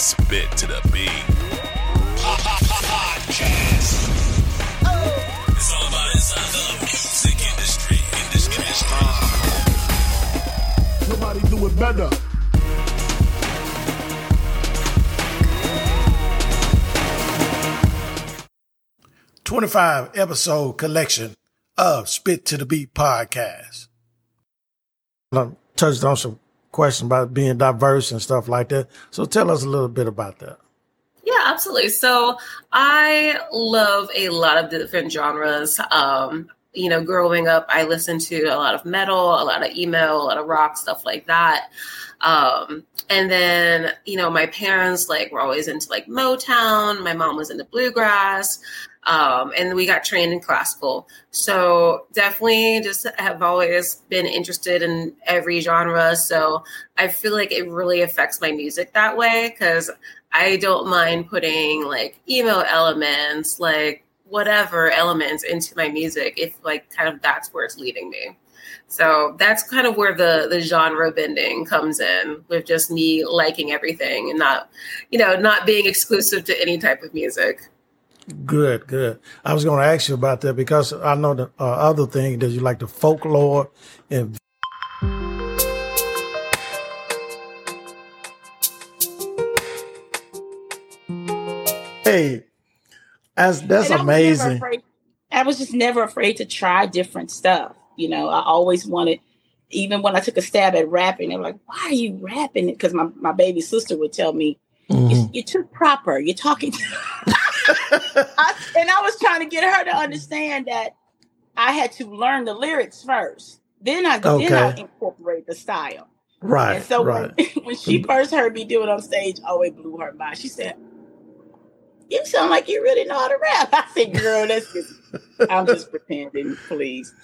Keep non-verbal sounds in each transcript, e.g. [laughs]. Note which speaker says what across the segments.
Speaker 1: Spit to the beat. Podcast. It's all about inside the music industry. Industry.
Speaker 2: Nobody do it better. Twenty-five episode collection of Spit to the Beat podcast. I touched on some questions about being diverse and stuff like that. So tell us a little bit about that.
Speaker 3: Yeah, absolutely. So I love a lot of different genres. Um, you know, growing up, I listened to a lot of metal, a lot of emo, a lot of rock, stuff like that. Um, and then, you know, my parents like were always into like Motown. My mom was into bluegrass. Um, and we got trained in classical. So definitely just have always been interested in every genre. So I feel like it really affects my music that way because I don't mind putting like emo elements, like whatever elements into my music if like kind of that's where it's leading me. So that's kind of where the the genre bending comes in with just me liking everything and not, you know, not being exclusive to any type of music.
Speaker 2: Good, good. I was going to ask you about that because I know the uh, other thing that you like the folklore and. Hey, that's that's
Speaker 4: And I was
Speaker 2: amazing.
Speaker 4: afraid- I was just never afraid to try different stuff. You know, I always wanted, even when I took a stab at rapping, they were like, why are you rapping it? Because my, my baby sister would tell me,
Speaker 2: Mhm.
Speaker 4: you're, you're too proper. You're talking. [laughs] I, and I was trying to get her to understand that I had to learn the lyrics first. Then I then I incorporate the style.
Speaker 2: Right,
Speaker 4: and so
Speaker 2: right.
Speaker 4: when, [laughs] when she first heard me do it on stage, oh, it blew her mind. She said, "You sound like you really know how to rap." [laughs] I said, "Girl, that's just I'm just pretending, please."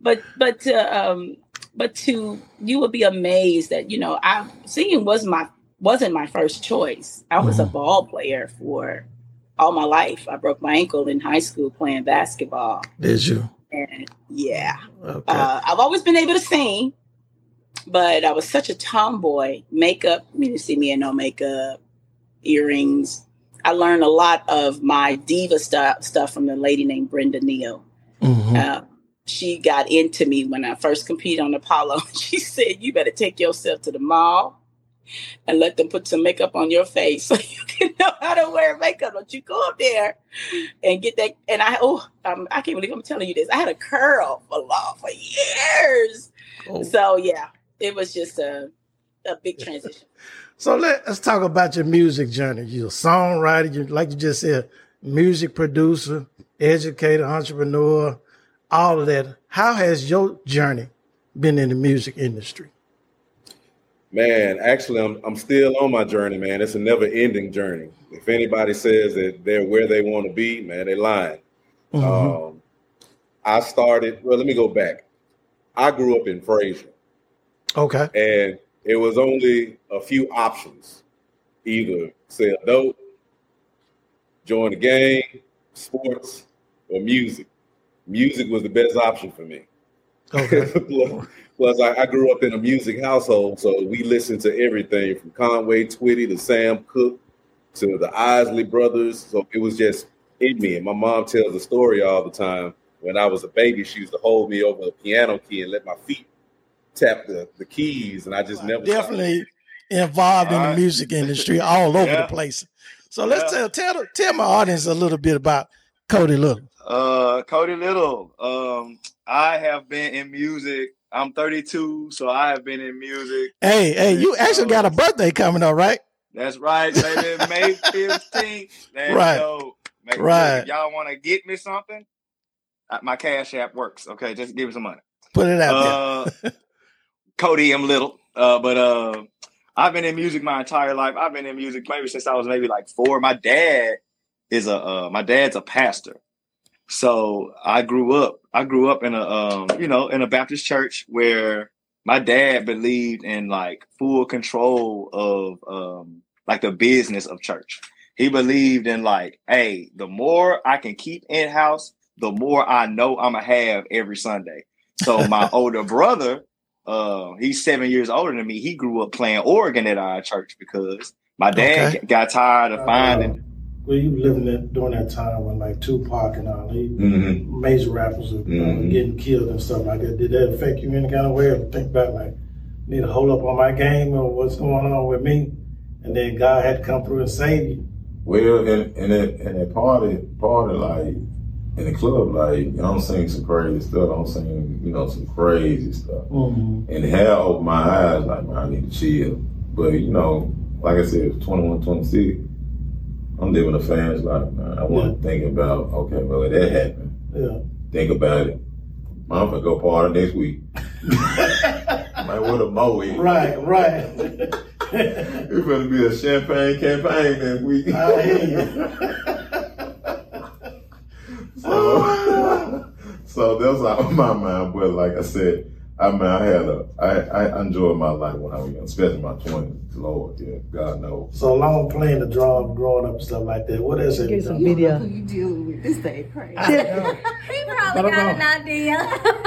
Speaker 4: But but to um but to you would be amazed that you know I singing was my wasn't my first choice. I was a
Speaker 2: Mhm.
Speaker 4: ball player for all my life. I broke my ankle in high school playing basketball,
Speaker 2: Did you?
Speaker 4: and yeah,
Speaker 2: Okay.
Speaker 4: uh, I've always been able to sing, but I was such a tomboy. Makeup, you didn't see me in no makeup, earrings. I learned a lot of my diva stuff stuff from a lady named Brenda Neal.
Speaker 2: Mhm.
Speaker 4: Uh, she got into me when I first competed on Apollo. [laughs] She said, "You better take yourself to the mall and let them put some makeup on your face [laughs] so you can know how to wear makeup. Don't you go up there and get that?" And I, oh, um, I can't believe I'm telling you this. I had a curl for long for years.
Speaker 2: Oh.
Speaker 4: So yeah, it was just a a big transition. [laughs]
Speaker 2: So let, us talk about your music journey. You're a songwriter, you like you just said, music producer, educator, entrepreneur, all of that. How has your journey been in the music industry?
Speaker 5: Man, actually, I'm I'm still on my journey, man. It's a never-ending journey. If anybody says that they're where they want to be, man, they're lying.
Speaker 2: Mhm.
Speaker 5: Um, I started. Well, let me go back. I grew up in Frayser,
Speaker 2: okay.
Speaker 5: and it was only a few options: either sell dope, join the gang, sports, or music. Music was the best option for me.
Speaker 2: Okay. [laughs]
Speaker 5: plus, plus I, I grew up in a music household, so we listened to everything from Conway Twitty to Sam Cooke to the Isley Brothers. So it was just in me. And my mom tells a story all the time. When I was a baby, she used to hold me over a piano key and let my feet tap the, the keys, and I just never.
Speaker 2: Definitely involved in the music industry all over
Speaker 6: Yeah.
Speaker 2: the place. So let's
Speaker 6: Yeah.
Speaker 2: tell, tell tell my audience a little bit about Cody Little.
Speaker 6: Uh, Cody Little. Um, I have been in music. I'm 32, so I have been in music.
Speaker 2: Hey, hey, you actually got a birthday coming up, right?
Speaker 6: That's right, baby. [laughs] May 15th. Let's
Speaker 2: Right.
Speaker 6: go. Make
Speaker 2: Right.
Speaker 6: If y'all want to get me something, uh, my Cash App works. Okay, just give me some money.
Speaker 2: Put it out
Speaker 6: Uh, [laughs] Cody M. Little. Uh, but uh, I've been in music my entire life. I've been in music maybe since I was maybe like four. My dad is a uh, my dad's a pastor, so I grew up. I grew up in a um, you know in a Baptist church where my dad believed in like full control of um, like the business of church. He believed in like, hey, the more I can keep in house, the more I know I'm gonna have every Sunday. So [laughs] my older brother, uh, he's seven years older than me. He grew up playing organ at our church because My dad
Speaker 2: Okay.
Speaker 6: got tired of finding.
Speaker 2: Well, you living it during that time when like Tupac and all these
Speaker 5: hmm
Speaker 2: major rappers are uh,
Speaker 5: Mhm.
Speaker 2: getting killed and stuff like that. Did that affect you in any kind of way? Or think about like need to hold up on my game or what's going on with me? And then God had to come through and save you.
Speaker 7: Well, and and at, and at party, party like in the club, like I don't sing some crazy stuff. I don't sing, you know, some crazy stuff.
Speaker 2: Mm-hmm.
Speaker 7: And hell opened my eyes, like man, I need to chill. But you know, like I said, it's 21, 26. I'm living a fan's life, man. I want to think about, okay, well, that happened.
Speaker 2: Yeah.
Speaker 7: Think about it. I'm gonna go party next week. [laughs] man, what a mo is.
Speaker 2: Right, right. [laughs]
Speaker 7: It's gonna be a champagne campaign next week.
Speaker 2: I hear you. [laughs]
Speaker 7: so, so that's on my mind. But like I said, I mean, I had a, I, I enjoyed my life when I was young, especially my twenties. Lord, yeah, God knows.
Speaker 2: so long playing the drum, growing up and stuff like that, What is it? have
Speaker 8: Get some
Speaker 2: done?
Speaker 8: video.
Speaker 9: Who you dealing with? This thing crazy.
Speaker 2: I. [laughs]
Speaker 9: He probably got
Speaker 2: I'm
Speaker 9: an idea.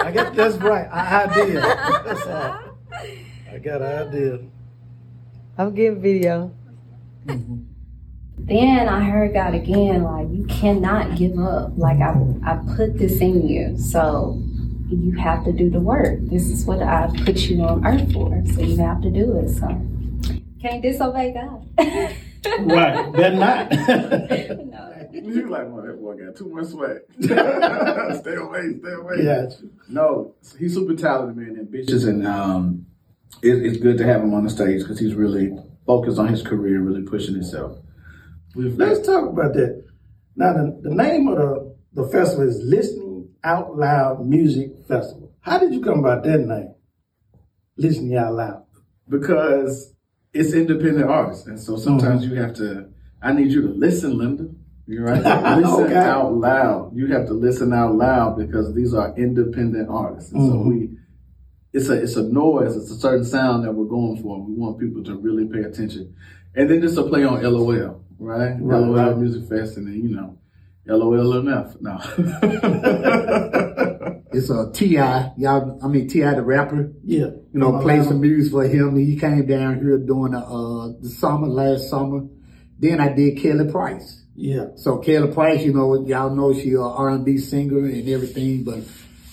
Speaker 2: I guess that's right. I, I did. [laughs] That's all. I got an idea.
Speaker 8: I'm getting video. [laughs]
Speaker 9: then I heard God again, like you cannot give up. Like I, I put this in you, so you have to do the work. This is what I put you on earth for, so you have to do it. So can't disobey God. [laughs]
Speaker 2: Right. Better not. [laughs]
Speaker 9: no.
Speaker 10: You like, well, that boy got too much swag. [laughs] stay away, stay away.
Speaker 2: yeah.
Speaker 10: No, he's super talented, man, ambitious, and um, it, it's good to have him on the stage because he's really focused on his career, really pushing himself.
Speaker 2: Let's talk about that. Now, the, the name of the, the festival is Listening Out Loud Music Festival. How did you come about that name? Listening Out Loud.
Speaker 10: because it's independent artists, and so sometimes you have to. I need you to listen, Linda. You're right. [laughs] listen
Speaker 2: Okay.
Speaker 10: out loud. You have to listen out loud because these are independent artists, and so
Speaker 2: Mhm.
Speaker 10: we. It's a it's a noise. It's a certain sound that we're going for. We want people to really pay attention, and then just a play on LOL, right?
Speaker 2: Right,
Speaker 10: LOL. Music Fest, and then you know, LOLMF. No. [laughs]
Speaker 11: It's a Ti. Y'all, I mean T.I., the rapper.
Speaker 2: Yeah.
Speaker 11: You know, play some music for him. He came down here during the uh the summer last summer. Then I did Kelly Price.
Speaker 2: Yeah.
Speaker 11: So Kelly Price, you know, y'all know she R and B singer and everything, but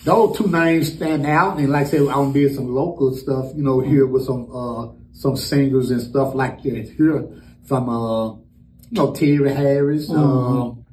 Speaker 11: those two names stand out. And like I said, I done did some local stuff, you know, here with some uh some singers and stuff like that here from uh you know Terry Harris. Um,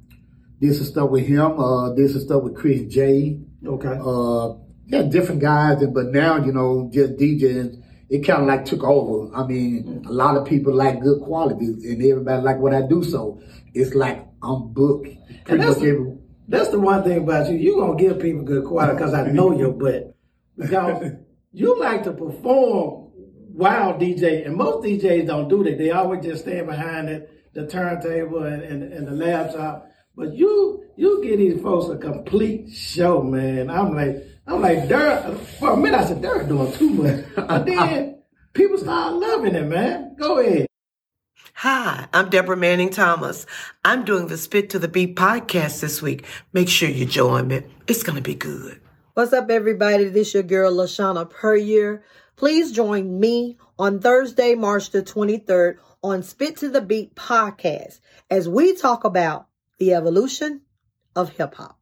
Speaker 11: did some stuff with him. Uh, did some stuff with Chris J.
Speaker 2: Okay.
Speaker 11: Uh, yeah, different guys, and but now you know just DJing. It kind of like took over. I mean, a lot of people like good quality, and everybody like what I do. So it's like I'm booked pretty
Speaker 2: that's
Speaker 11: much every.
Speaker 2: That's the one thing about you. You're gonna give people good quality because I know your butt. Because [laughs] you like to perform while DJ, and most DJs don't do that. They always just stand behind it, the turntable and, and, and the laptop. But you you give these folks a complete show, man. I'm like I'm like Dirk. For a minute, I said they're doing too much, but then [laughs] people start loving it, man. Go ahead.
Speaker 12: Hi, I'm Deborah Manning Thomas. I'm doing the Spit to the Beat podcast this week. Make sure you join me. It's going to be good.
Speaker 8: What's up, everybody? This your girl, Lashana Puryear. Please join me on Thursday, March the 23rd on Spit to the Beat podcast as we talk about the evolution of hip hop.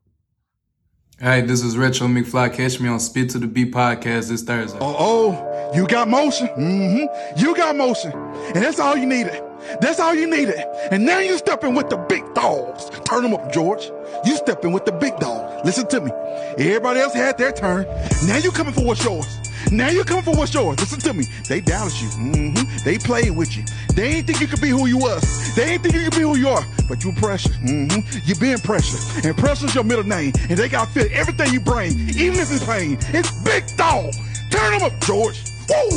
Speaker 13: Hey, this is Retro McFly. Catch me on Spit to the Beat podcast this Thursday.
Speaker 14: Oh, you got motion. Mm-hmm. You got motion. And that's all you needed. That's all you needed. And now you're stepping with the big dogs. Turn them up, George. You stepping with the big dog. Listen to me. Everybody else had their turn. Now you coming for what's yours. Now you're coming for what's yours. Listen to me. They doubted you. Mm-hmm. They played with you. They ain't think you could be who you was. They ain't think you could be who you are. But you pressure. Mm-hmm. You being pressure. And pressure's your middle name. And they got to feel everything you bring, even if it's pain. It's big dog. Turn them up, George. Woo!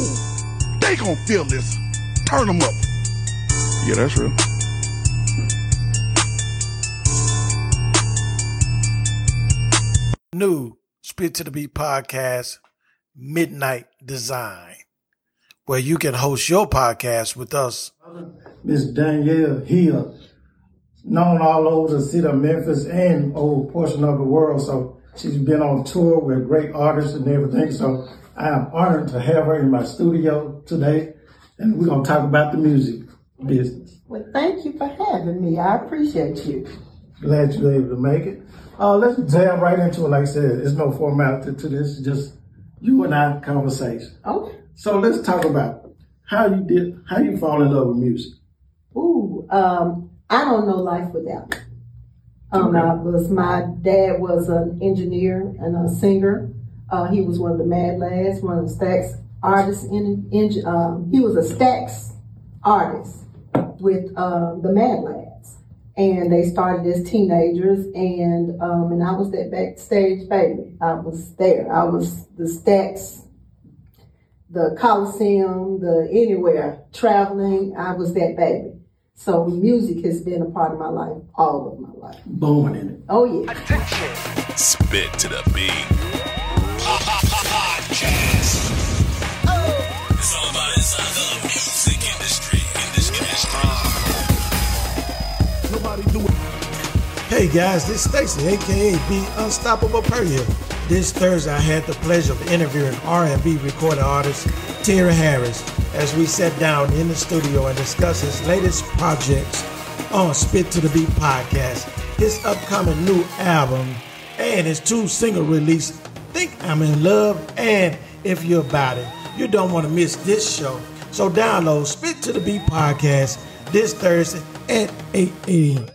Speaker 14: They gonna feel this. Turn them up. Yeah, that's real.
Speaker 2: new Spit to the Beat podcast, Midnight Design, where you can host your podcast with us. Miss Danielle Hill, known all over the city of Memphis and over a portion of the world. So she's been on tour with great artists and everything. So I am honored to have her in my studio today. And we're going to talk about the music. business.
Speaker 8: Well, thank you for having me. I appreciate you.
Speaker 2: Glad you were able to make it. Uh, let's dive right into it. Like I said, there's no formality to this. Just you and I conversation.
Speaker 8: Okay.
Speaker 2: So let's talk about how you did, how you fall in love with music.
Speaker 8: Ooh, um, I don't know life without it. Um, I was my dad was an engineer and a singer. Uh, he was one of the Mad Lads, one of the Stax artists. In, in um, he was a Stax artist with um, the Mad Lads, and they started as teenagers. And um, and I was that backstage baby. I was there. I was the Stax, the Coliseum, the anywhere traveling. I was that baby. So music has been a part of my life all of my life.
Speaker 2: Born in it.
Speaker 8: Oh yeah. Attention.
Speaker 1: Spit to the beat. Podcast. It's all about inside the music industry. Industry.
Speaker 2: Hey guys, this is Stacy, aka Be Unstoppable Puryear. This Thursday, I had the pleasure of interviewing R&B recording artist Terry Harris as we sat down in the studio and discussed his latest projects on Spit to the Beat podcast, his upcoming new album, and his two single release, Think I'm in Love and If You're About It. You don't want to miss this show. So download Spit to the Beat podcast this Thursday at 8 a.m.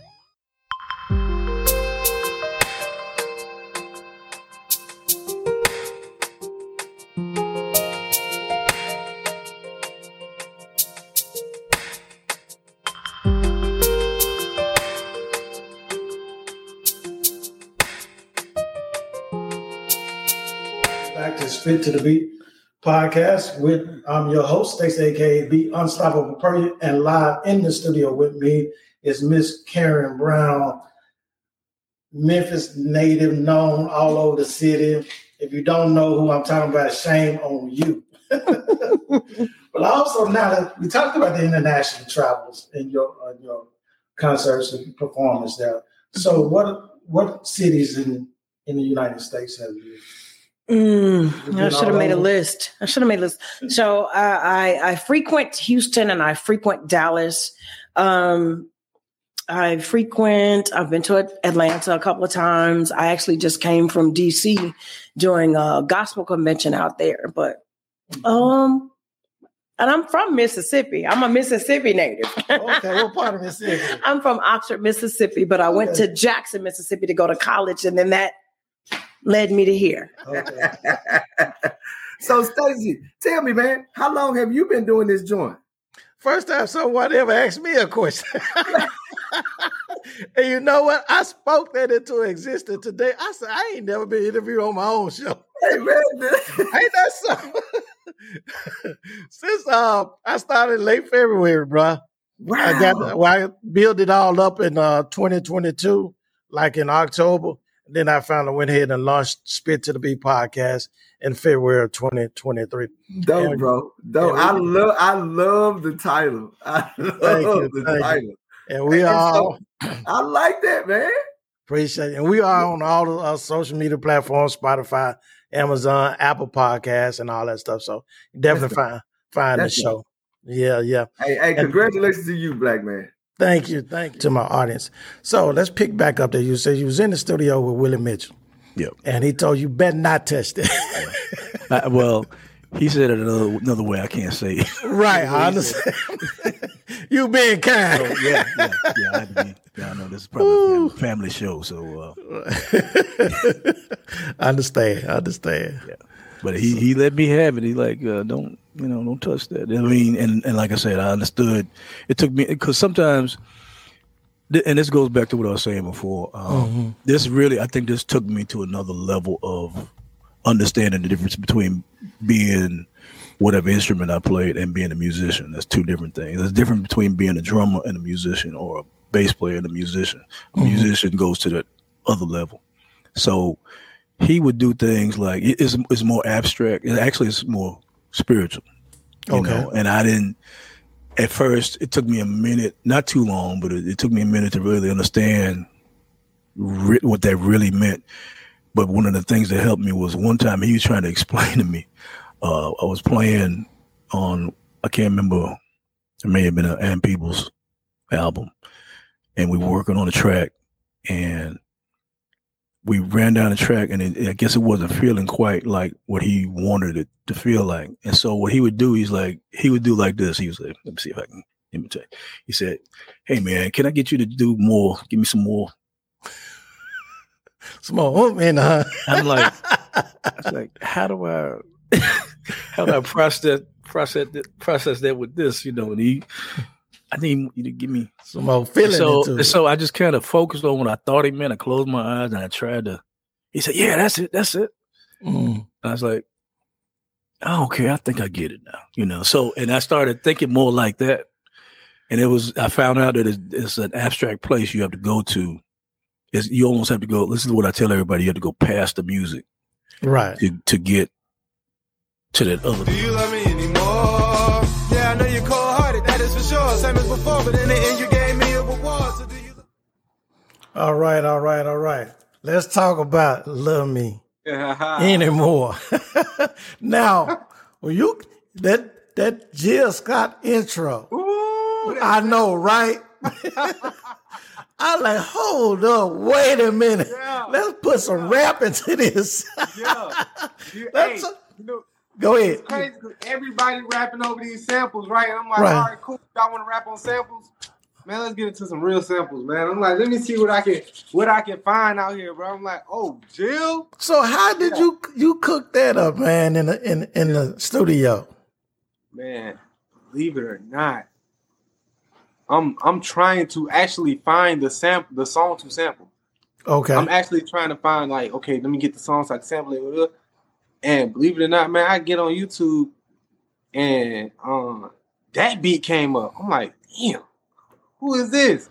Speaker 2: back to Spit to the Beat podcast with I'm your host, Stacey aka Be Unstoppable Puryear, and live in the studio with me is Miss Karen Brown, Memphis native, known all over the city. If you don't know who I'm talking about, shame on you. [laughs] but also now that we talked about the international travels in your uh, your concerts and performance there. So what what cities in in the United States have you?
Speaker 15: Mm, I should have made a list. I should have made a list. So uh, I I frequent Houston and I frequent Dallas. Um, I frequent. I've been to Atlanta a couple of times. I actually just came from DC doing a gospel convention out there. But um, and I'm from Mississippi. I'm a Mississippi native.
Speaker 2: okay, what part of [laughs] Mississippi?
Speaker 15: I'm from Oxford, Mississippi, but I went to Jackson, Mississippi to go to college, and then that led me to here. [laughs]
Speaker 16: So Stacy, tell me, man, how long have you been doing this joint?
Speaker 2: First time someone ever asked me a question. [laughs] and you know what? I spoke that into existence today. I said, I ain't never been interviewed on my own show.
Speaker 16: Hey man, [laughs]
Speaker 2: ain't that so? Since uh, I started late February, bro. I got well, I built it all up in uh 2022, like in October. Then I finally went ahead and launched Spit to the Beat podcast in February of 2023.
Speaker 16: Dope,
Speaker 2: And-
Speaker 16: bro. Dope.
Speaker 2: and
Speaker 16: I love I love the title. [laughs] I love
Speaker 2: you,
Speaker 16: the
Speaker 2: thank you.
Speaker 16: title.
Speaker 2: And we
Speaker 16: And
Speaker 2: all
Speaker 16: so- [clears throat] I like that, man.
Speaker 2: Appreciate it. And we are on all the uh, social media platforms, Spotify, Amazon, Apple Podcasts, and all that stuff. So definitely find find the show. Yeah, yeah.
Speaker 16: Hey, hey,
Speaker 2: And-
Speaker 16: congratulations to you, black man.
Speaker 2: Thank you, thank you to my audience. So let's pick back up there. You said you was in the studio with Willie Mitchell.
Speaker 17: Yep.
Speaker 2: And he told you better not touch that. [laughs]
Speaker 17: I, well, he said it another another way. I can't say. it.
Speaker 2: right, I [laughs] understand. [laughs] you being kind.
Speaker 17: So, yeah, yeah, yeah. I, had to be, yeah, I know this is probably a family, family show, so. Uh,
Speaker 2: I understand. I understand.
Speaker 17: Yeah. But he, he let me have it. He like uh, don't you know don't touch that. I mean, and, and like I said, I understood. It took me because sometimes, and this goes back to what I was saying before. Um,
Speaker 2: Mhm.
Speaker 17: This really, I think, this took me to another level of understanding the difference between being whatever instrument I played and being a musician. That's two different things. There's different between being a drummer and a musician, or a bass player and a musician. A
Speaker 2: Mhm.
Speaker 17: musician goes to that other level. So he would do things like it's, it's more abstract. It actually is more spiritual. You
Speaker 2: Okay.
Speaker 17: know, and I didn't at first. It took me a minute, not too long, but it, it took me a minute to really understand re- what that really meant. But one of the things that helped me was one time he was trying to explain to me. Uh, I was playing on I can't remember It may have been an Ann Peebles album, and we were working on a track, and we ran down the track, and it, I guess it wasn't feeling quite like what he wanted it to feel like. And so what he would do, he's like, he would do like this. He was like, let me see if I can imitate. He said, "Hey man, can I get you to do more? Give me some more."
Speaker 2: Some more, man. Huh?
Speaker 17: I'm like, [laughs] I was like, how do I, how do I process process that, process that with this? You know, and he, I need you to give me
Speaker 2: Some more feeling
Speaker 17: So,
Speaker 2: into it.
Speaker 17: so I just kind of focused on what I thought he meant. I closed my eyes and I tried to. He said, "Yeah, that's it, that's it."
Speaker 2: Mm.
Speaker 17: I was like, I don't. I think I get it now. You know. So, and I started thinking more like that. And it was, I found out that it's, it's an abstract place you have to go to. It's, you almost have to go. This is what I tell everybody: you have to go past the music
Speaker 2: Right.
Speaker 17: to to get to that other.
Speaker 2: All right, all right, all right. Let's talk about Love Me [laughs] anymore. [laughs] now, when you that that Jill Scott intro, I know, right? [laughs] I like, hold up, wait a minute. Let's put some rap into this.
Speaker 16: Yeah. You-
Speaker 2: Let's-
Speaker 16: hey, you know,
Speaker 2: Go ahead.
Speaker 16: It's crazy 'cause everybody rapping over these samples, right? And I'm like,
Speaker 2: Right.
Speaker 16: all right, cool. Y'all want to rap on samples? Man, let's get into some real samples, man. I'm like, let me see what I can what I can find out here, bro. I'm like, oh, Jill.
Speaker 2: So how did you you cook that up, man, in the in in the studio?
Speaker 16: Man, believe it or not, I'm I'm trying to actually find the sample, the song to sample.
Speaker 2: Okay.
Speaker 16: I'm actually trying to find like, okay, let me get the song so I can sample it. And believe it or not, man, I get on YouTube and um that beat came up. I'm like, damn, who is this?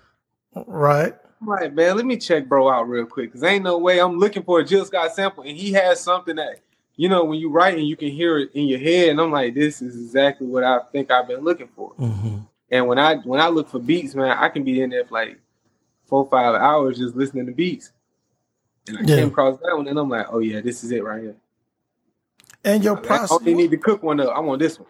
Speaker 2: Right.
Speaker 16: I'm like, man, let me check bro out real quick. Cause ain't no way I'm looking for a Jill Scott sample. And he has something that, you know, when you write and you can hear it in your head. And I'm like, this is exactly what I think I've been looking for.
Speaker 2: Mm-hmm.
Speaker 16: And when I when I look for beats, man, I can be in there for like four, five hours just listening to beats. And I
Speaker 2: Yeah.
Speaker 16: came across that one and I'm like, oh yeah, this is it right here.
Speaker 2: And your
Speaker 16: I
Speaker 2: process
Speaker 16: only need to cook one up. I want this one.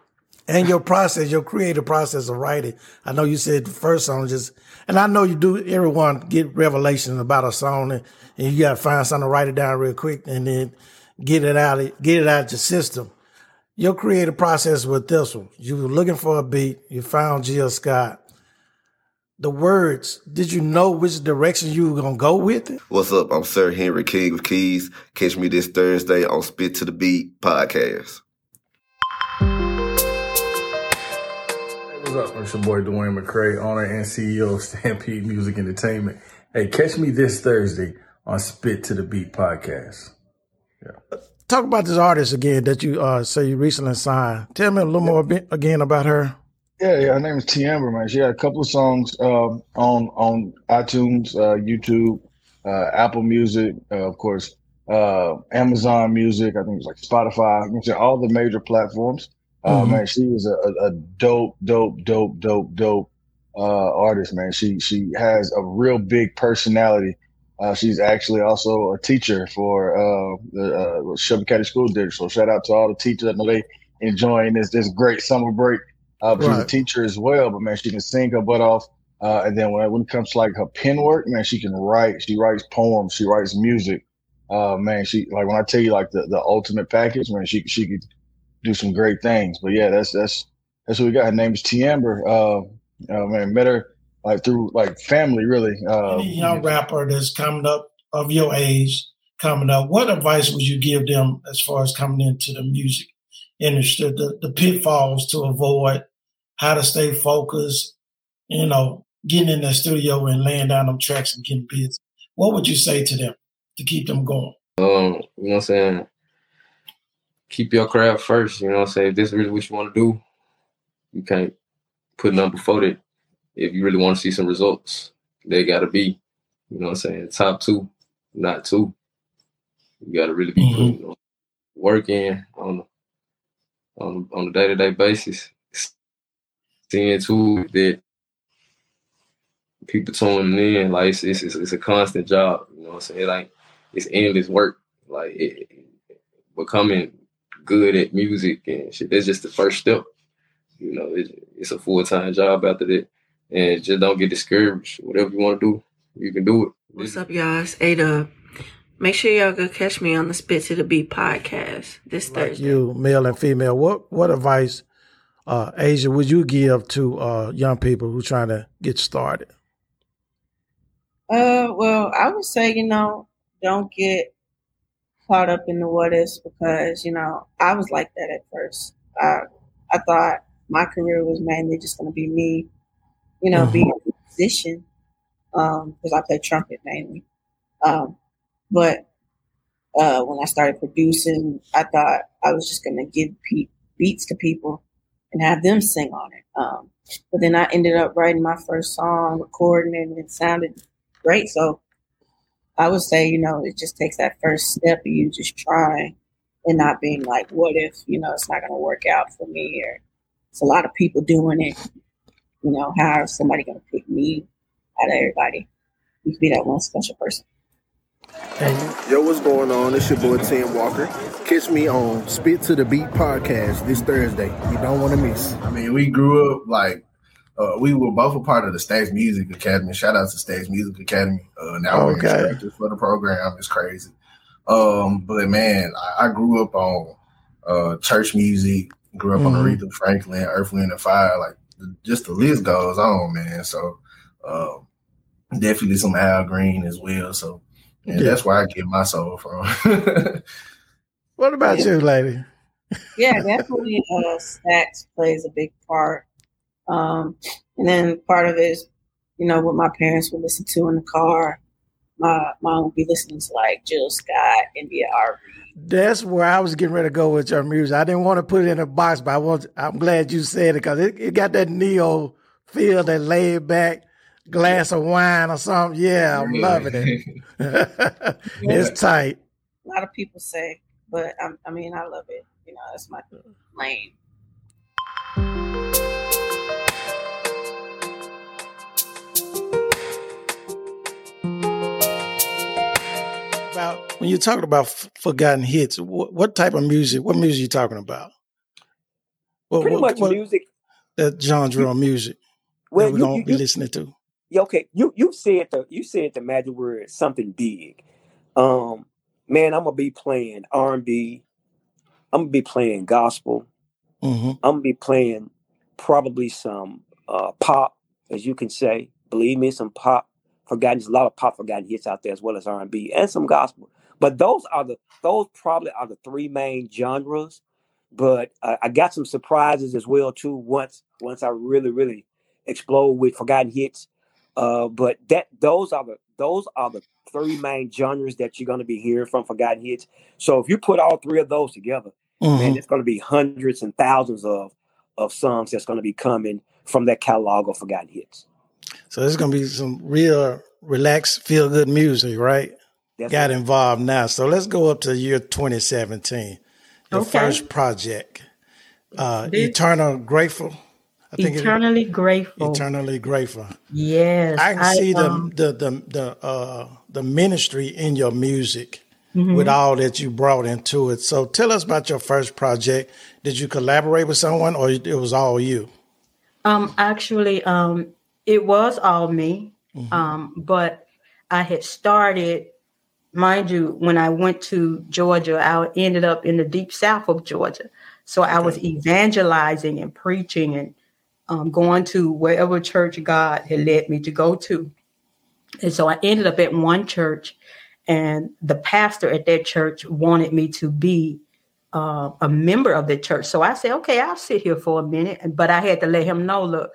Speaker 2: And your process, your creative process of writing. I know you said the first song just, and I know you do. Everyone get revelation about a song, and, and you got to find something to write it down real quick, and then get it out, get it out your system. Your creative process with this one, you were looking for a beat, you found Jill Scott. The words, did you know which direction you were gonna go with it?
Speaker 18: What's up? I'm Sir Henry King of Keys. Catch me this Thursday on Spit to the Beat podcast.
Speaker 10: What's up? It's your boy Dwayne McCray, owner and CEO of Stampede Music Entertainment. Hey, catch me this Thursday on Spit to the Beat podcast. Yeah.
Speaker 2: Talk about this artist again that you uh, say you recently signed. Tell me a little more bit again about her.
Speaker 19: Yeah, yeah, her name is T Amber, man. She had a couple of songs um, on on iTunes, uh, YouTube, uh, Apple Music, uh, of course, uh, Amazon Music. I think it's like Spotify. You can say all the major platforms. Uh,
Speaker 2: Mhm.
Speaker 19: Man, she is a, a, dope, dope, dope, dope, dope uh, artist. Man, she she has a real big personality. Uh, she's actually also a teacher for uh, the uh, Shelby County School District. So shout out to all the teachers. I know they enjoying this this great summer break. Uh, but she's a teacher as well, but man, she can sing her butt off. Uh, and then when, when it comes to like her pen work, man, she can write. She writes poems. She writes music. Uh, man, she like when I tell you like the, the ultimate package, man, she she could do some great things. But yeah, that's that's that's what we got. Her name is T Amber. Uh, uh man, met her like through like family, really. Uh,
Speaker 2: Any young rapper that's coming up of your age, coming up, what advice would you give them as far as coming into the music industry, the, the pitfalls to avoid, how to stay focused, you know, getting in the studio and laying down them tracks and getting busy? What would you say to them to keep them going?
Speaker 20: Um, you know what I'm saying? Keep your craft first, you know what I'm saying? If this is really what you want to do, you can't put nothing before it. If you really want to see some results, they gotta be, you know what I'm saying, top two, not two. You gotta really be putting you know, work in on on on a day to day basis. Seeing too that people tuning in, like it's, it's, it's, it's a constant job. You know what I'm saying? Like it's endless work. Like it, becoming good at music and shit. That's just the first step. You know, it's, it's a full time job after that, and just don't get discouraged. Whatever you want to do, you can do it.
Speaker 21: What's up, y'all? It's Ada. Make sure y'all go catch me on the Spit to the Beat podcast this
Speaker 2: Like
Speaker 21: Thursday.
Speaker 2: you, male and female, what what advice, uh, Asia, would you give to uh, young people who trying to get started?
Speaker 22: Uh, well, I would say, you know, don't get caught up in the what ifs because, you know, I was like that at first. I, I thought my career was mainly just going to be me, you know, being a musician, um, because I play trumpet mainly. Um, but, uh, when I started producing, I thought I was just going to give pe- beats to people and have them sing on it. Um, but then I ended up writing my first song, recording it, and it sounded great. So I would say, you know, it just takes that first step of you just trying and not being like, what if, you know, it's not going to work out for me or it's a lot of people doing it. You know, how is somebody going to pick me out of everybody? You could be that one special person.
Speaker 23: Yo, what's going on? It's your boy Tim Walker. Catch me on Spit to the Beat podcast this Thursday. You don't want to miss.
Speaker 24: I mean, we grew up like uh, we were both a part of the Stax Music Academy. Shout out to Stax Music Academy. Uh, now we're
Speaker 2: Okay.
Speaker 24: instructors for the program. It's crazy. Um, but man, I, I grew up on uh, church music. Grew up on
Speaker 2: Mhm.
Speaker 24: Aretha Franklin, Earth, Wind, and Fire. Like just the list goes on, man. So uh, definitely some Al Green as well. So yeah,
Speaker 2: Yeah.
Speaker 24: that's where I get my soul from.
Speaker 2: What about [laughs] you, lady?
Speaker 22: Yeah, definitely. Uh, [laughs] Stax plays a big part. Um, and then part of it is, you know, what my parents would listen to in the car. My mom would be listening to like Jill Scott, India Arie.
Speaker 2: That's where I was getting ready to go with your music. I didn't want to put it in a box, but I was, I'm glad you said it because it, it got that neo feel, that laid back glass of wine or something. Yeah, I'm loving it. [laughs] [laughs] it's tight.
Speaker 22: A lot of people say, but I, I mean, I love it. You know, that's my lane.
Speaker 2: About when you're talking about f- forgotten hits, what, what type of music? What music are you talking about? What,
Speaker 25: Pretty
Speaker 2: what-
Speaker 25: much
Speaker 2: what-
Speaker 25: music.
Speaker 2: That genre of music
Speaker 25: Well,
Speaker 2: that we're
Speaker 25: you-
Speaker 2: gonna
Speaker 25: you-
Speaker 2: be
Speaker 25: you-
Speaker 2: listening to.
Speaker 25: Yeah, okay, you you said the you said the magic word something big. Um, man, I'm gonna be playing R and B. I'm gonna be playing gospel.
Speaker 2: Mm-hmm.
Speaker 25: I'm gonna be playing probably some uh, pop, as you can say. Believe me, some pop forgotten. There's a lot of pop forgotten hits out there, as well as R and B and some gospel. But those are the those probably are the three main genres. But uh, I got some surprises as well too. Once once I really really explode with forgotten hits. Uh, but that those are the those are the three main genres that you're going to be hearing from forgotten hits. So if you put all three of those together, man,
Speaker 2: Mhm.
Speaker 25: it's going to be hundreds and thousands of of songs that's going to be coming from that catalog of forgotten hits.
Speaker 2: So there's gonna be some real relaxed, feel good music, right?
Speaker 25: That's
Speaker 2: Got involved now. So let's go up to year 2017. Your
Speaker 8: Okay.
Speaker 2: first project, uh,
Speaker 8: This-
Speaker 2: Eternal Grateful. I think it-
Speaker 8: Eternally grateful.
Speaker 2: eternally grateful.
Speaker 8: Yes,
Speaker 2: I can
Speaker 8: I,
Speaker 2: see the
Speaker 8: um,
Speaker 2: the the the uh, the ministry in your music
Speaker 8: Mhm.
Speaker 2: with all that you brought into it. So tell us about your first project. Did you collaborate with someone, or it was all you?
Speaker 8: Um, actually, um, it was all me.
Speaker 2: Mm-hmm.
Speaker 8: Um, but I had started, mind you, when I went to Georgia, I ended up in the deep south of Georgia. So I was evangelizing and preaching and um, going to wherever church God had led me to go to. And so I ended up at one church, and the pastor at that church wanted me to be uh, a member of the church. So I said, okay, I'll sit here for a minute. But I had to let him know, look,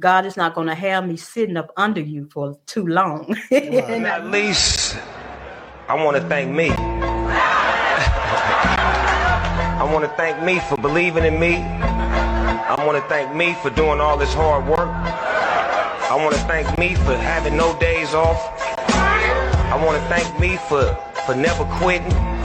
Speaker 8: God is not going to have me sitting up under you for too long. [laughs] And
Speaker 26: At least I want to thank me. I want to thank me for believing in me. I want to thank me for doing all this hard work. I want to thank me for having no days off. I want to thank me for, for never quitting.